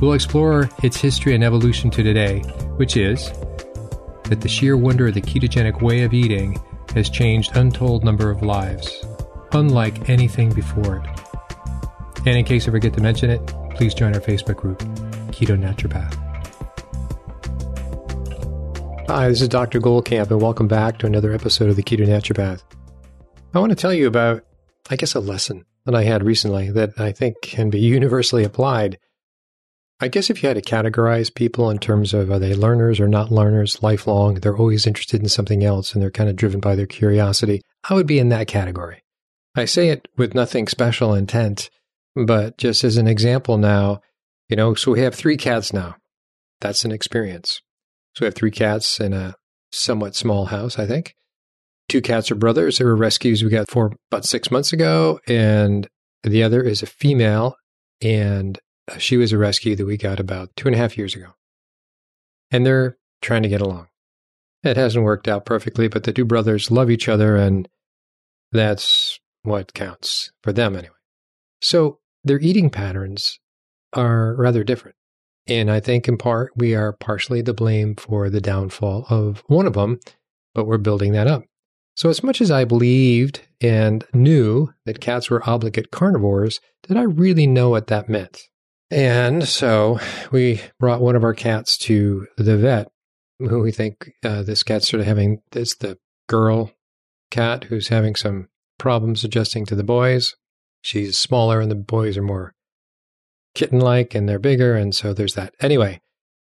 We'll explore its history and evolution to today, which is that the sheer wonder of the ketogenic way of eating has changed untold number of lives, unlike anything before it. And in case I forget to mention it, please join our Facebook group, Keto Naturopath. Hi, this is Dr. Goldkamp, and welcome back to another episode of the Keto Naturopath. I want to tell you about, I guess, a lesson that I had recently that I think can be universally applied I guess if you had to categorize people in terms of are they learners or not learners, lifelong, they're always interested in something else and they're kind of driven by their curiosity, I would be in that category. I say it with nothing special intent, but just as an example now, you know, so we have three cats now. That's an experience. So we have three cats in a somewhat small house, I think. Two cats are brothers. They were rescues we got for about six months ago, and the other is a female, and Uh, she was a rescue that we got about two and a half years ago. And they're trying to get along. It hasn't worked out perfectly, but the two brothers love each other, and that's what counts for them anyway. So their eating patterns are rather different. And I think in part we are partially to blame for the downfall of one of them, but we're building that up. So, as much as I believed and knew that cats were obligate carnivores, did I really know what that meant? And so we brought one of our cats to the vet, who we think uh, this cat's sort of having, it's the girl cat who's having some problems adjusting to the boys. She's smaller and the boys are more kitten like and they're bigger. And so there's that. Anyway,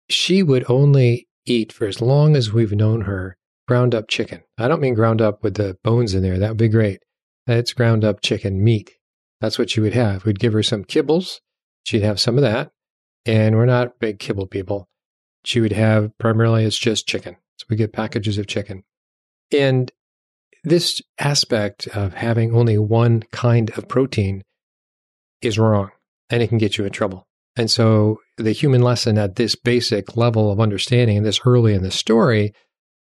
she would only eat for as long as we've known her ground up chicken. I don't mean ground up with the bones in there. That would be great. It's ground up chicken meat. That's what she would have. We'd give her some kibbles She'd have some of that. And we're not big kibble people. She would have primarily it's just chicken. So we get packages of chicken. And this aspect of having only one kind of protein is wrong and it can get you in trouble. And so the human lesson at this basic level of understanding and this early in the story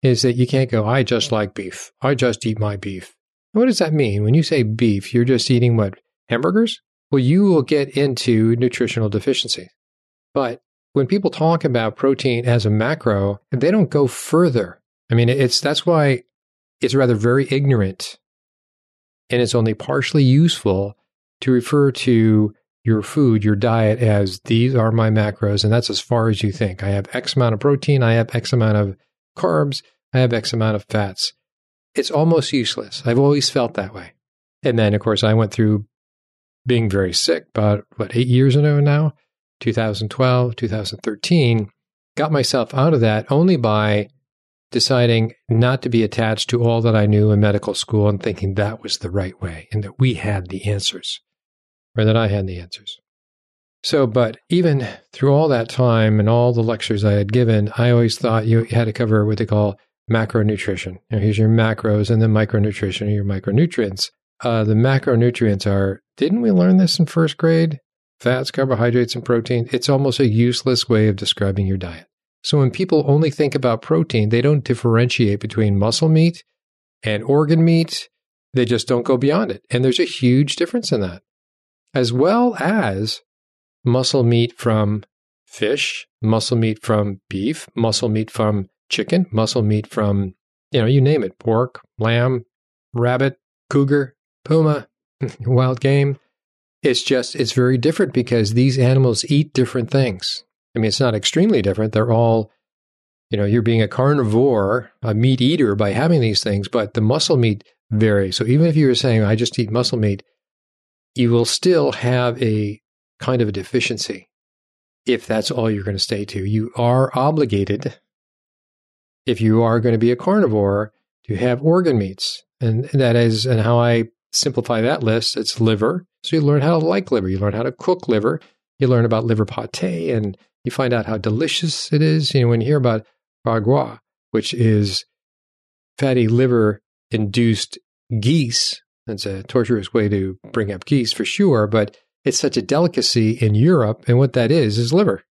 is that you can't go, I just like beef. I just eat my beef. What does that mean? When you say beef, you're just eating what? Hamburgers? Well, you will get into nutritional deficiency. But when people talk about protein as a macro, they don't go further. I mean, it's that's why it's rather very ignorant and it's only partially useful to refer to your food, your diet as these are my macros, and that's as far as you think. I have X amount of protein, I have X amount of carbs, I have X amount of fats. It's almost useless. I've always felt that way. And then, of course, I went through being very sick about, what, eight years ago now, 2012, 2013, got myself out of that only by deciding not to be attached to all that I knew in medical school and thinking that was the right way and that we had the answers or that I had the answers. So, but even through all that time and all the lectures I had given, I always thought you had to cover what they call macronutrition. Know, here's your macros and then micronutrition, or your micronutrients. Uh, the macronutrients are, didn't we learn this in first grade? Fats, carbohydrates, and protein. It's almost a useless way of describing your diet. So when people only think about protein, they don't differentiate between muscle meat and organ meat. They just don't go beyond it. And there's a huge difference in that, as well as muscle meat from fish, muscle meat from beef, muscle meat from chicken, muscle meat from, you know, you name it pork, lamb, rabbit, cougar, puma, wild game. It's just, it's very different because these animals eat different things. I mean, it's not extremely different. They're all you know, you're being a carnivore, a meat eater by having these things, but the muscle meat varies. So even if you were saying, I just eat muscle meat, you will still have a kind of a deficiency if that's all you're going to stay to. You are obligated, if you are going to be a carnivore, to have organ meats. And that is, and how I simplify that list, it's liver. So you learn how to like liver. You learn how to cook liver. You learn about liver pate and you find out how delicious it is. You know, when you hear about gras, which is fatty liver induced geese, that's a torturous way to bring up geese for sure, but it's such a delicacy in Europe. And what that is, is liver.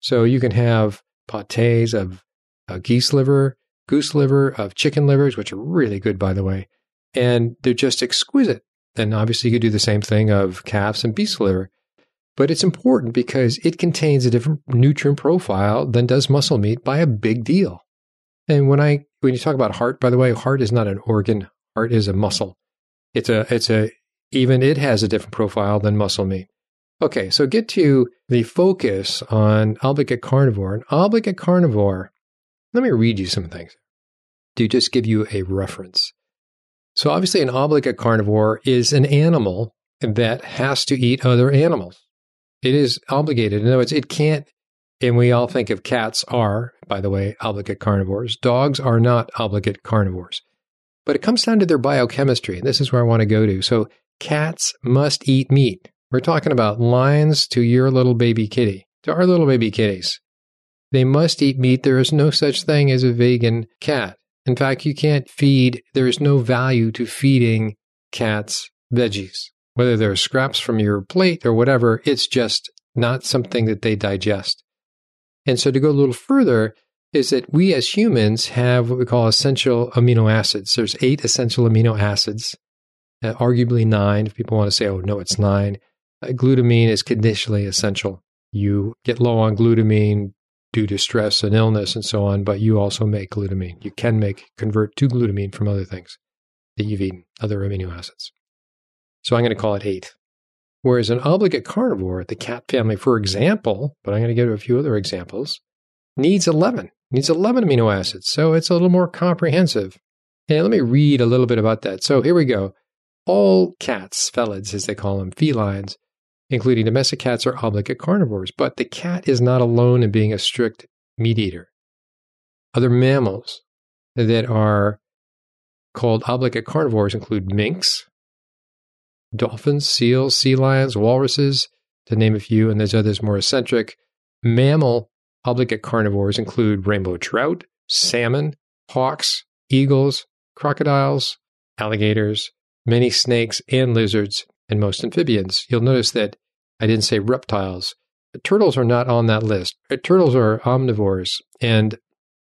So you can have pates of uh, geese liver, goose liver, of chicken livers, which are really good, by the way. And they're just exquisite. And obviously, you could do the same thing of calves and beef liver. But it's important because it contains a different nutrient profile than does muscle meat by a big deal. And when I when you talk about heart, by the way, heart is not an organ. Heart is a muscle. It's a it's a even it has a different profile than muscle meat. Okay, so get to the focus on obligate carnivore. An obligate carnivore, let me read you some things to just give you a reference. So, obviously, an obligate carnivore is an animal that has to eat other animals. It is obligated. In other words, it can't, and we all think of cats are, by the way, obligate carnivores. Dogs are not obligate carnivores. But it comes down to their biochemistry. And this is where I want to go to. So, cats must eat meat. We're talking about lions to your little baby kitty, to our little baby kitties. They must eat meat. There is no such thing as a vegan cat. In fact, you can't feed, there is no value to feeding cats veggies whether they're scraps from your plate or whatever, it's just not something that they digest. And so to go a little further, is that we as humans have what we call essential amino acids. There's eight essential amino acids, uh, arguably nine. If people want to say, oh, no, it's nine. Uh, glutamine is conditionally essential. You get low on glutamine due to stress and illness and so on, but you also make glutamine. You can make, convert to glutamine from other things that you've eaten, other amino acids. So I'm going to call it eight. Whereas an obligate carnivore, the cat family, for example, but I'm going to give you a few other examples, needs 11, needs 11 amino acids. So it's a little more comprehensive. And let me read a little bit about that. So here we go. All cats, felids as they call them, felines, including domestic cats, are obligate carnivores. But the cat is not alone in being a strict meat eater. Other mammals that are called obligate carnivores include minks, dolphins, seals, sea lions, walruses, to name a few, and there's others more eccentric. Mammal obligate carnivores include rainbow trout, salmon, hawks, eagles, crocodiles, alligators, many snakes and lizards, and most amphibians. You'll notice that I didn't say reptiles. Turtles are not on that list. Uh, turtles are omnivores. And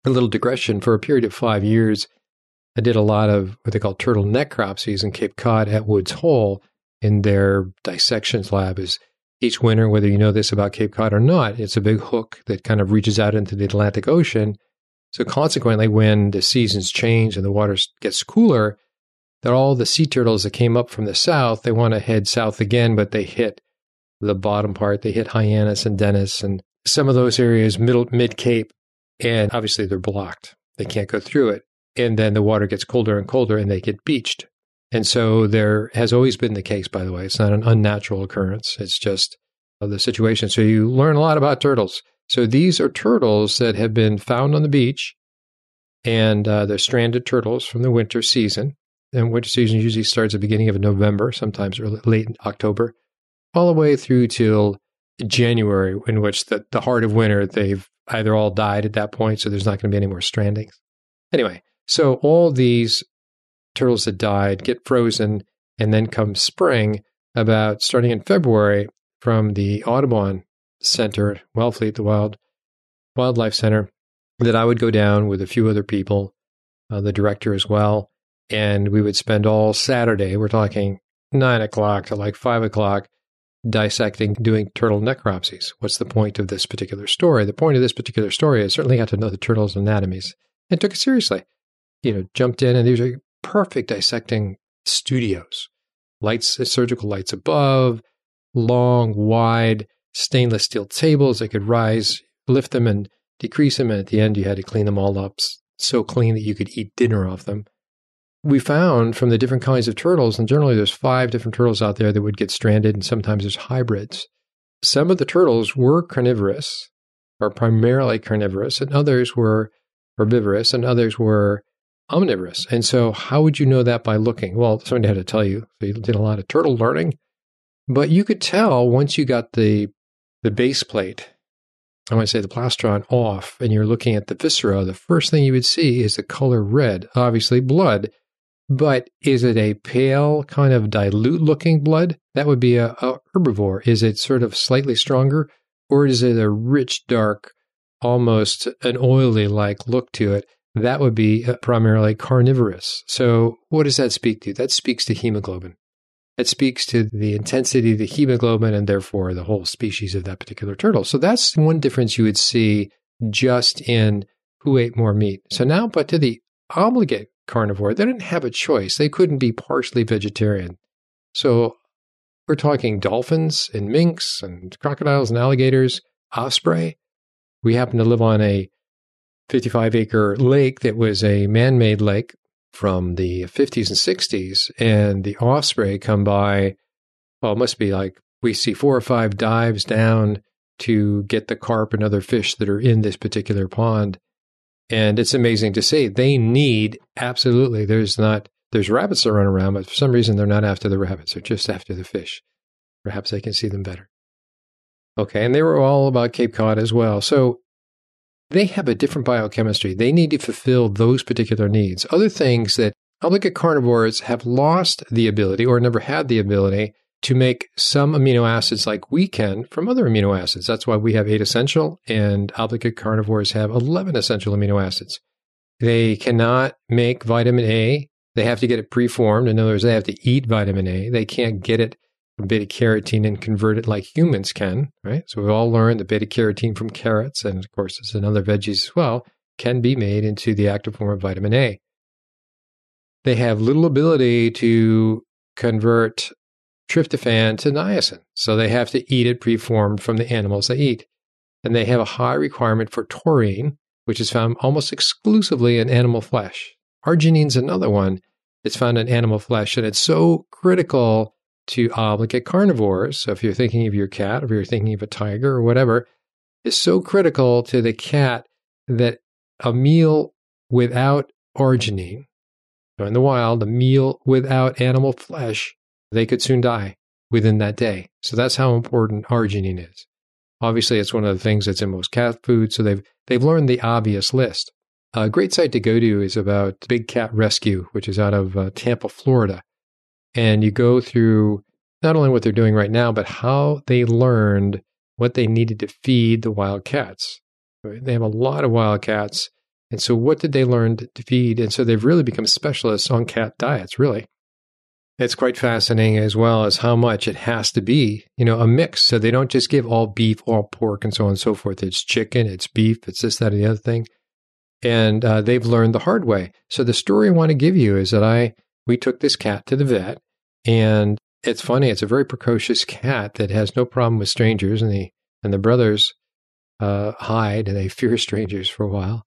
a little digression for a period of five years, I did a lot of what they call turtle necropsies in Cape Cod at Woods Hole in their dissections lab. Is each winter, whether you know this about Cape Cod or not, it's a big hook that kind of reaches out into the Atlantic Ocean. So consequently, when the seasons change and the water gets cooler, that all the sea turtles that came up from the south, they want to head south again, but they hit the bottom part. They hit Hyannis and Dennis and some of those areas, middle mid Cape, and obviously they're blocked. They can't go through it and then the water gets colder and colder and they get beached. And so there has always been the case, by the way. It's not an unnatural occurrence. It's just the situation. So you learn a lot about turtles. So these are turtles that have been found on the beach and uh, they're stranded turtles from the winter season. And winter season usually starts at the beginning of November, sometimes early, late October, all the way through till January, in which the, the heart of winter, they've either all died at that point, so there's not going to be any more strandings. Anyway, so all these turtles that died get frozen, and then come spring, about starting in February, from the Audubon Center, Wellfleet, the Wild Wildlife Center, that I would go down with a few other people, uh, the director as well, and we would spend all Saturday. We're talking nine o'clock to like five o'clock dissecting, doing turtle necropsies. What's the point of this particular story? The point of this particular story is certainly got to know the turtles' anatomies and took it seriously you know, jumped in and these are perfect dissecting studios. Lights, uh, surgical lights above, long, wide stainless steel tables. They could rise, lift them and decrease them. And at the end, you had to clean them all up so clean that you could eat dinner off them. We found from the different kinds of turtles, and generally there's five different turtles out there that would get stranded, and sometimes there's hybrids. Some of the turtles were carnivorous, or primarily carnivorous, and others were herbivorous, and others were omnivorous. And so, how would you know that by looking? Well, somebody had to tell you. So you did a lot of turtle learning, but you could tell once you got the the base plate. I want to say the plastron off, and you're looking at the viscera. The first thing you would see is the color red, obviously blood. But is it a pale, kind of dilute looking blood? That would be a, a herbivore. Is it sort of slightly stronger, or is it a rich, dark, almost an oily like look to it? that would be uh, primarily carnivorous. So, what does that speak to? That speaks to hemoglobin. It speaks to the intensity of the hemoglobin and therefore the whole species of that particular turtle. So, that's one difference you would see just in who ate more meat. So, now, but to the obligate carnivore, they didn't have a choice. They couldn't be partially vegetarian. So, we're talking dolphins and minks and crocodiles and alligators, osprey. We happen to live on a 55 acre lake that was a man made lake from the 50s and 60s. And the osprey come by, well, it must be like we see four or five dives down to get the carp and other fish that are in this particular pond. And it's amazing to see. They need absolutely, there's not, there's rabbits that run around, but for some reason they're not after the rabbits, they're just after the fish. Perhaps they can see them better. Okay, and they were all about Cape Cod as well. So they have a different biochemistry. They need to fulfill those particular needs. Other things that obligate carnivores have lost the ability or never had the ability to make some amino acids like we can from other amino acids. That's why we have eight essential and obligate carnivores have 11 essential amino acids. They cannot make vitamin A. They have to get it preformed. In other words, they have to eat vitamin A. They can't get it from beta carotene and convert it like humans can, right? So we've all learned that beta carotene from carrots, and of course, there's another veggies as well, can be made into the active form of vitamin A. They have little ability to convert tryptophan to niacin, so they have to eat it preformed from the animals they eat. And they have a high requirement for taurine, which is found almost exclusively in animal flesh. Arginine's another one that's found in animal flesh, and it's so critical to obligate carnivores. So if you're thinking of your cat, if you're thinking of a tiger or whatever, is so critical to the cat that a meal without arginine, so in the wild, a meal without animal flesh, they could soon die within that day. So that's how important arginine is. Obviously, it's one of the things that's in most cat food, so they've they've learned the obvious list. A great site to go to is about Big Cat Rescue, which is out of uh, Tampa, Florida and you go through not only what they're doing right now, but how they learned what they needed to feed the wild cats. They have a lot of wild cats. And so, what did they learn to feed? And so, they've really become specialists on cat diets, really. It's quite fascinating as well as how much it has to be, you know, a mix. So, they don't just give all beef, all pork, and so on and so forth. It's chicken, it's beef, it's this, that, and the other thing. And uh, they've learned the hard way. So, the story I want to give you is that I we took this cat to the vet, and it's funny. It's a very precocious cat that has no problem with strangers, and the and the brothers uh, hide and they fear strangers for a while.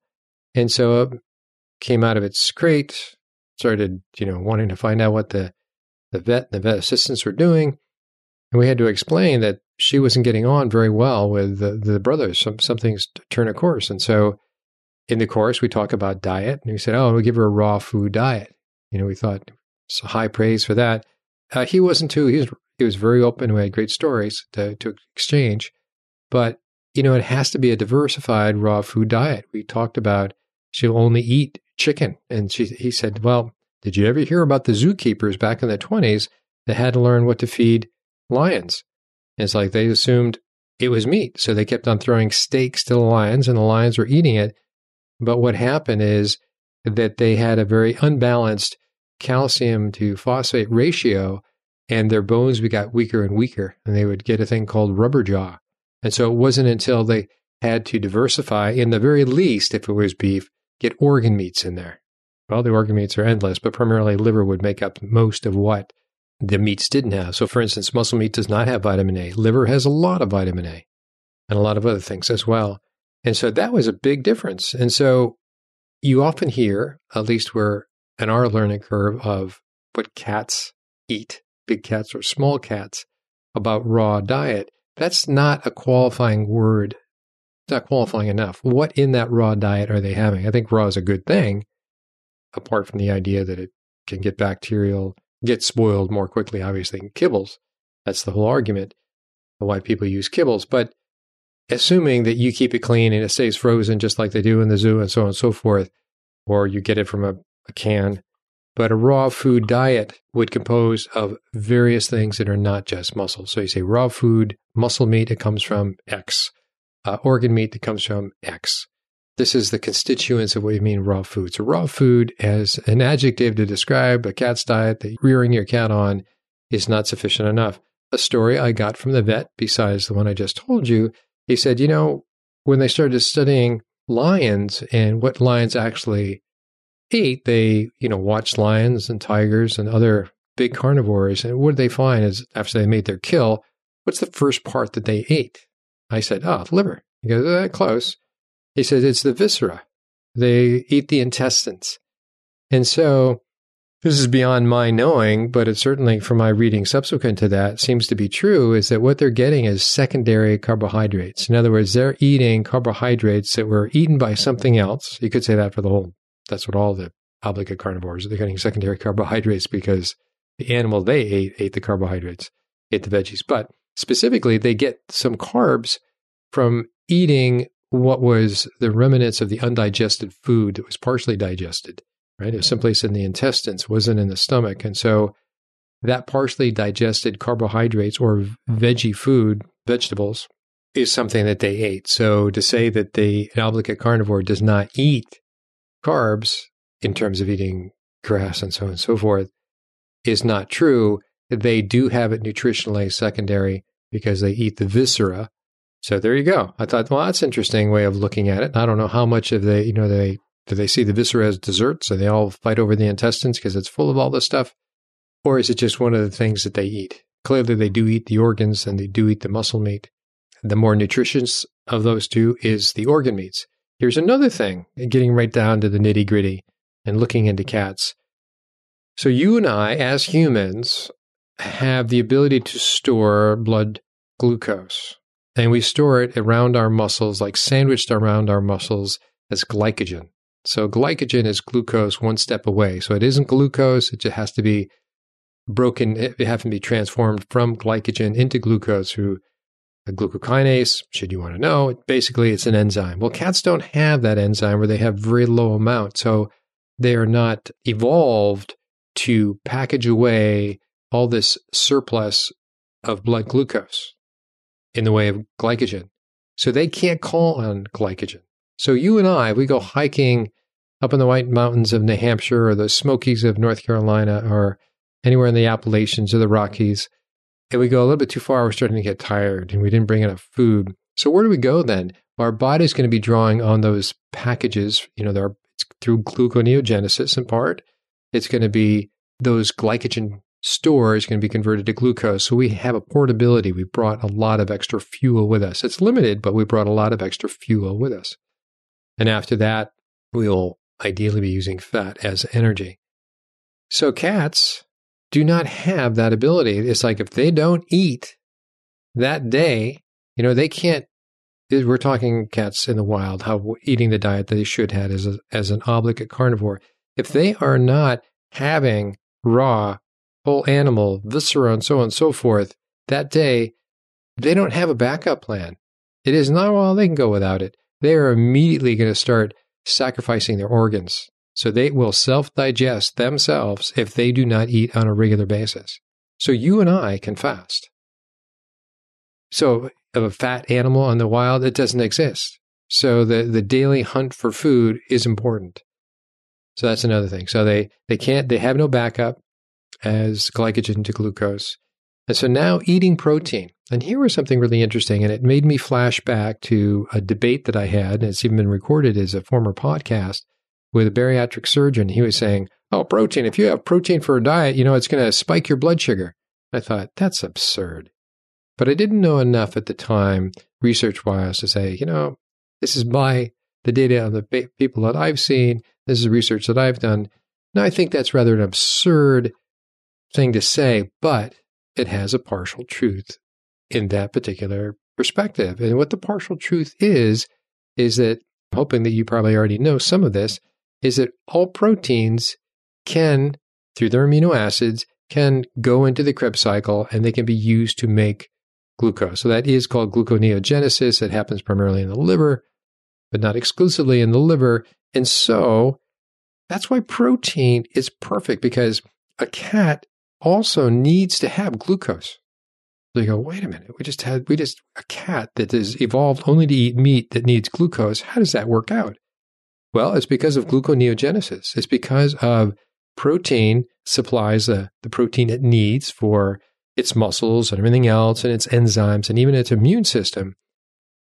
And so it came out of its crate, started you know wanting to find out what the the vet and the vet assistants were doing, and we had to explain that she wasn't getting on very well with the, the brothers. Some something's turn a course, and so in the course we talk about diet, and we said, "Oh, we'll give her a raw food diet." You know, we thought so high praise for that. Uh, he wasn't too. He was he was very open. We had great stories to to exchange, but you know, it has to be a diversified raw food diet. We talked about she'll only eat chicken, and she he said, "Well, did you ever hear about the zookeepers back in the twenties that had to learn what to feed lions?" And it's like they assumed it was meat, so they kept on throwing steaks to the lions, and the lions were eating it. But what happened is that they had a very unbalanced calcium to phosphate ratio, and their bones got weaker and weaker, and they would get a thing called rubber jaw. And so it wasn't until they had to diversify, in the very least, if it was beef, get organ meats in there. Well, the organ meats are endless, but primarily liver would make up most of what the meats didn't have. So, for instance, muscle meat does not have vitamin A. Liver has a lot of vitamin A and a lot of other things as well. And so that was a big difference. And so you often hear, at least we're in our learning curve of what cats eat, big cats or small cats, about raw diet. That's not a qualifying word. It's not qualifying enough. What in that raw diet are they having? I think raw is a good thing, apart from the idea that it can get bacterial, get spoiled more quickly, obviously, than kibbles. That's the whole argument of why people use kibbles. But assuming that you keep it clean and it stays frozen just like they do in the zoo and so on and so forth, or you get it from a, a can. But a raw food diet would compose of various things that are not just muscle. So you say raw food, muscle meat, it comes from X. Uh, organ meat that comes from X. This is the constituents of what you mean raw food. So raw food as an adjective to describe a cat's diet that rearing your cat on is not sufficient enough. A story I got from the vet, besides the one I just told you, he said, you know, when they started studying lions and what lions actually ate, they, you know, watched lions and tigers and other big carnivores. And what did they find is after they made their kill, what's the first part that they ate? I said, oh, the liver. He goes, that close. He says, it's the viscera. They eat the intestines. And so this is beyond my knowing, but it certainly from my reading subsequent to that seems to be true is that what they're getting is secondary carbohydrates. In other words, they're eating carbohydrates that were eaten by something else. You could say that for the whole, that's what all the obligate carnivores, they're getting secondary carbohydrates because the animal they ate ate the carbohydrates, ate the veggies. But specifically, they get some carbs from eating what was the remnants of the undigested food that was partially digested right? It was mm-hmm. someplace in the intestines, wasn't in the stomach. And so that partially digested carbohydrates or veggie food, vegetables, is something that they ate. So to say that the obligate carnivore does not eat carbs in terms of eating grass and so on and so forth is not true. They do have it nutritionally secondary because they eat the viscera. So there you go. I thought, well, that's an interesting way of looking at it. I don't know how much of the, you know, they do they see the viscera as desserts and they all fight over the intestines because it's full of all this stuff? Or is it just one of the things that they eat? Clearly, they do eat the organs and they do eat the muscle meat. The more nutritious of those two is the organ meats. Here's another thing, getting right down to the nitty gritty and looking into cats. So, you and I, as humans, have the ability to store blood glucose, and we store it around our muscles, like sandwiched around our muscles, as glycogen. So glycogen is glucose one step away. So it isn't glucose. It just has to be broken. It has to be transformed from glycogen into glucose through a glucokinase. Should you want to know, basically it's an enzyme. Well, cats don't have that enzyme or they have very low amount. So they are not evolved to package away all this surplus of blood glucose in the way of glycogen. So they can't call on glycogen. So you and I, we go hiking up in the White Mountains of New Hampshire or the Smokies of North Carolina or anywhere in the Appalachians or the Rockies, and we go a little bit too far, we're starting to get tired and we didn't bring enough food. So where do we go then? Our body's going to be drawing on those packages. You know, it's through gluconeogenesis in part. It's going to be those glycogen stores going to be converted to glucose. So we have a portability. We brought a lot of extra fuel with us. It's limited, but we brought a lot of extra fuel with us. And after that, we'll ideally be using fat as energy. So cats do not have that ability. It's like if they don't eat that day, you know, they can't. We're talking cats in the wild, how eating the diet that they should have as, a, as an obligate carnivore. If they are not having raw, whole animal, viscera, and so on and so forth that day, they don't have a backup plan. It is not, well, they can go without it they are immediately going to start sacrificing their organs. So they will self digest themselves if they do not eat on a regular basis. So you and I can fast. So of a fat animal in the wild, it doesn't exist. So the, the daily hunt for food is important. So that's another thing. So they, they can't, they have no backup as glycogen to glucose. And so now eating protein. And here was something really interesting, and it made me flash back to a debate that I had, and it's even been recorded as a former podcast with a bariatric surgeon. He was saying, Oh, protein, if you have protein for a diet, you know, it's going to spike your blood sugar. I thought, that's absurd. But I didn't know enough at the time, research wise, to say, you know, This is by the data of the people that I've seen. This is research that I've done. Now, I think that's rather an absurd thing to say, but it has a partial truth in that particular perspective. And what the partial truth is, is that, hoping that you probably already know some of this, is that all proteins can, through their amino acids, can go into the Krebs cycle and they can be used to make glucose. So that is called gluconeogenesis. It happens primarily in the liver, but not exclusively in the liver. And so that's why protein is perfect because a cat also needs to have glucose. So you go, wait a minute, we just had we just a cat that is evolved only to eat meat that needs glucose. How does that work out? Well, it's because of gluconeogenesis. It's because of protein supplies the, the protein it needs for its muscles and everything else and its enzymes and even its immune system.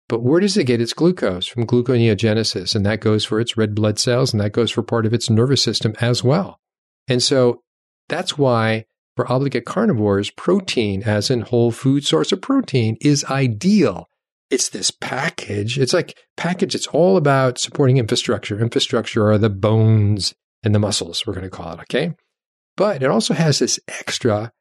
But where does it get its glucose? From gluconeogenesis. And that goes for its red blood cells and that goes for part of its nervous system as well. And so that's why for obligate carnivores, protein, as in whole food source of protein, is ideal. It's this package. It's like package. It's all about supporting infrastructure. Infrastructure are the bones and the muscles, we're going to call it. Okay. But it also has this extra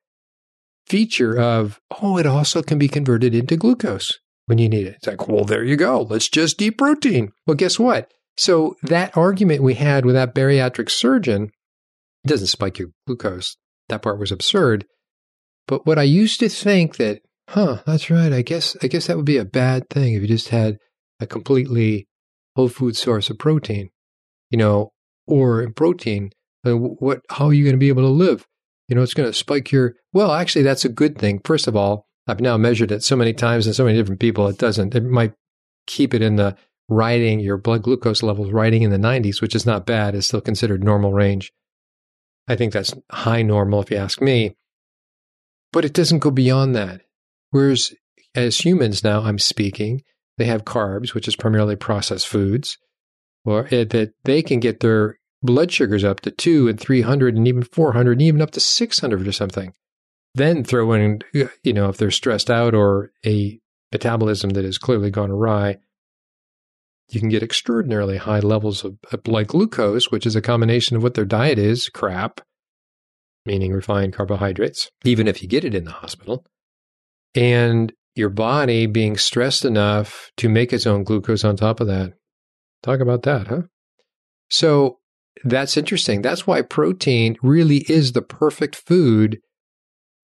feature of, oh, it also can be converted into glucose when you need it. It's like, well, there you go. Let's just eat protein. Well, guess what? So that argument we had with that bariatric surgeon doesn't spike your glucose. That part was absurd. But what I used to think that, huh, that's right. I guess I guess that would be a bad thing if you just had a completely whole food source of protein, you know, or protein. What? How are you going to be able to live? You know, it's going to spike your. Well, actually, that's a good thing. First of all, I've now measured it so many times and so many different people. It doesn't. It might keep it in the riding your blood glucose levels riding in the 90s, which is not bad. Is still considered normal range. I think that's high normal if you ask me. But it doesn't go beyond that. Whereas as humans now, I'm speaking, they have carbs, which is primarily processed foods, or eh, that they can get their blood sugars up to two and 300 and even 400 and even up to 600 or something. Then throw in, eh, you know, if they're stressed out or a metabolism that has clearly gone awry, you can get extraordinarily high levels of, blood glucose, which is a combination of what their diet is crap, meaning refined carbohydrates, even if you get it in the hospital, and your body being stressed enough to make its own glucose on top of that. Talk about that, huh? So that's interesting. That's why protein really is the perfect food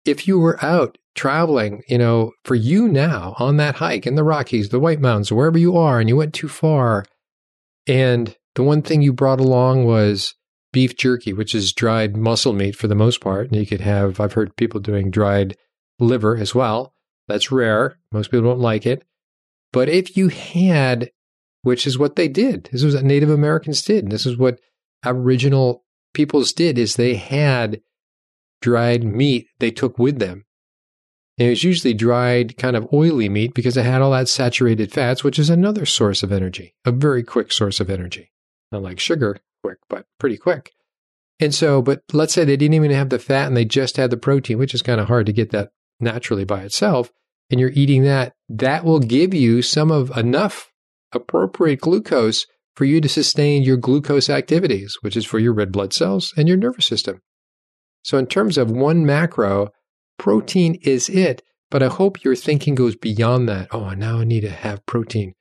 if you were out traveling, you know, for you now on that hike in the Rockies, the White Mountains, wherever you are, and you went too far, and the one thing you brought along was beef jerky, which is dried muscle meat for the most part. And you could have, I've heard people doing dried liver as well. That's rare. Most people don't like it. But if you had, which is what they did, this was what Native Americans did, and this is what Aboriginal peoples did, is they had dried meat they took with them. It was usually dried, kind of oily meat because it had all that saturated fats, which is another source of energy, a very quick source of energy. Not like sugar, quick, but pretty quick. And so, but let's say they didn't even have the fat and they just had the protein, which is kind of hard to get that naturally by itself. And you're eating that, that will give you some of enough appropriate glucose for you to sustain your glucose activities, which is for your red blood cells and your nervous system. So, in terms of one macro, protein is it. But I hope your thinking goes beyond that. Oh, now I need to have protein.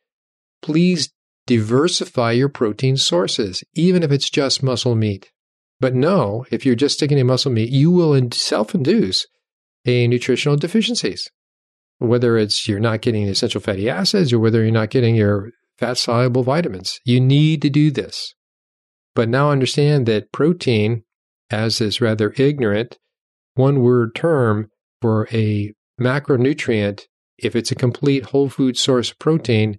Please diversify your protein sources, even if it's just muscle meat. But no, if you're just sticking to muscle meat, you will self induce a nutritional deficiencies. Whether it's you're not getting essential fatty acids or whether you're not getting your fat soluble vitamins. You need to do this. But now understand that protein as this rather ignorant one word term for a macronutrient, if it's a complete whole food source protein,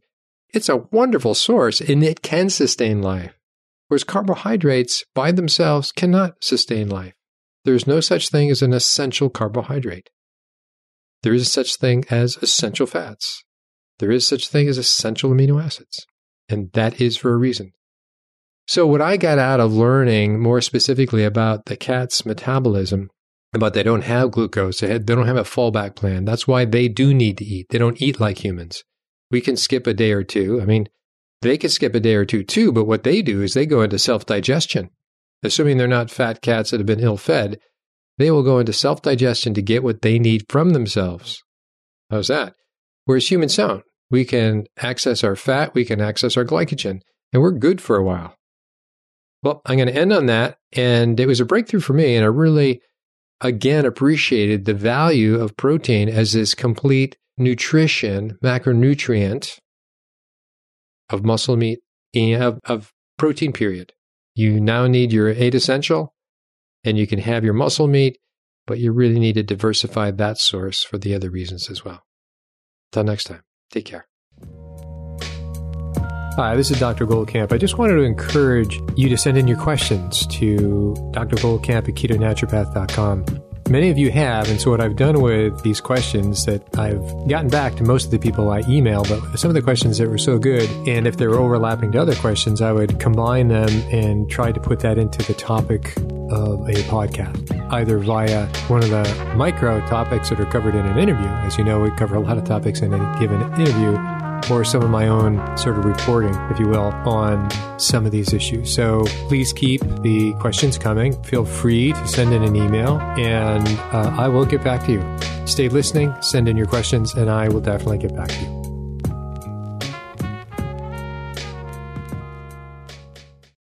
it's a wonderful source and it can sustain life. Whereas carbohydrates by themselves cannot sustain life. There is no such thing as an essential carbohydrate. There is such thing as essential fats. There is such thing as essential amino acids. And that is for a reason. So, what I got out of learning more specifically about the cat's metabolism, about they don't have glucose, they, don't have a fallback plan. That's why they do need to eat. They don't eat like humans. We can skip a day or two. I mean, They could skip a day or two too, but what they do is they go into self digestion. Assuming they're not fat cats that have been ill fed, they will go into self digestion to get what they need from themselves. How's that? Whereas humans don't. We can access our fat, we can access our glycogen, and we're good for a while. Well, I'm going to end on that. And it was a breakthrough for me. And I really, again, appreciated the value of protein as this complete nutrition, macronutrient of muscle meat, of, of protein, period. You now need your eight essential and you can have your muscle meat, but you really need to diversify that source for the other reasons as well. Till next time, take care. Hi, this is Dr. Goldkamp. I just wanted to encourage you to send in your questions to drgoldkamp at ketonaturopath.com. Many of you have, and so what I've done with these questions that I've gotten back to most of the people I email, but some of the questions that were so good, and if they were overlapping to other questions, I would combine them and try to put that into the topic of a podcast, either via one of the micro topics that are covered in an interview. As you know, we cover a lot of topics in any given interview, or some of my own sort of reporting, if you will, on some of these issues. So please keep the questions coming. Feel free to send in an email and uh, I will get back to you. Stay listening, send in your questions, and I will definitely get back to you.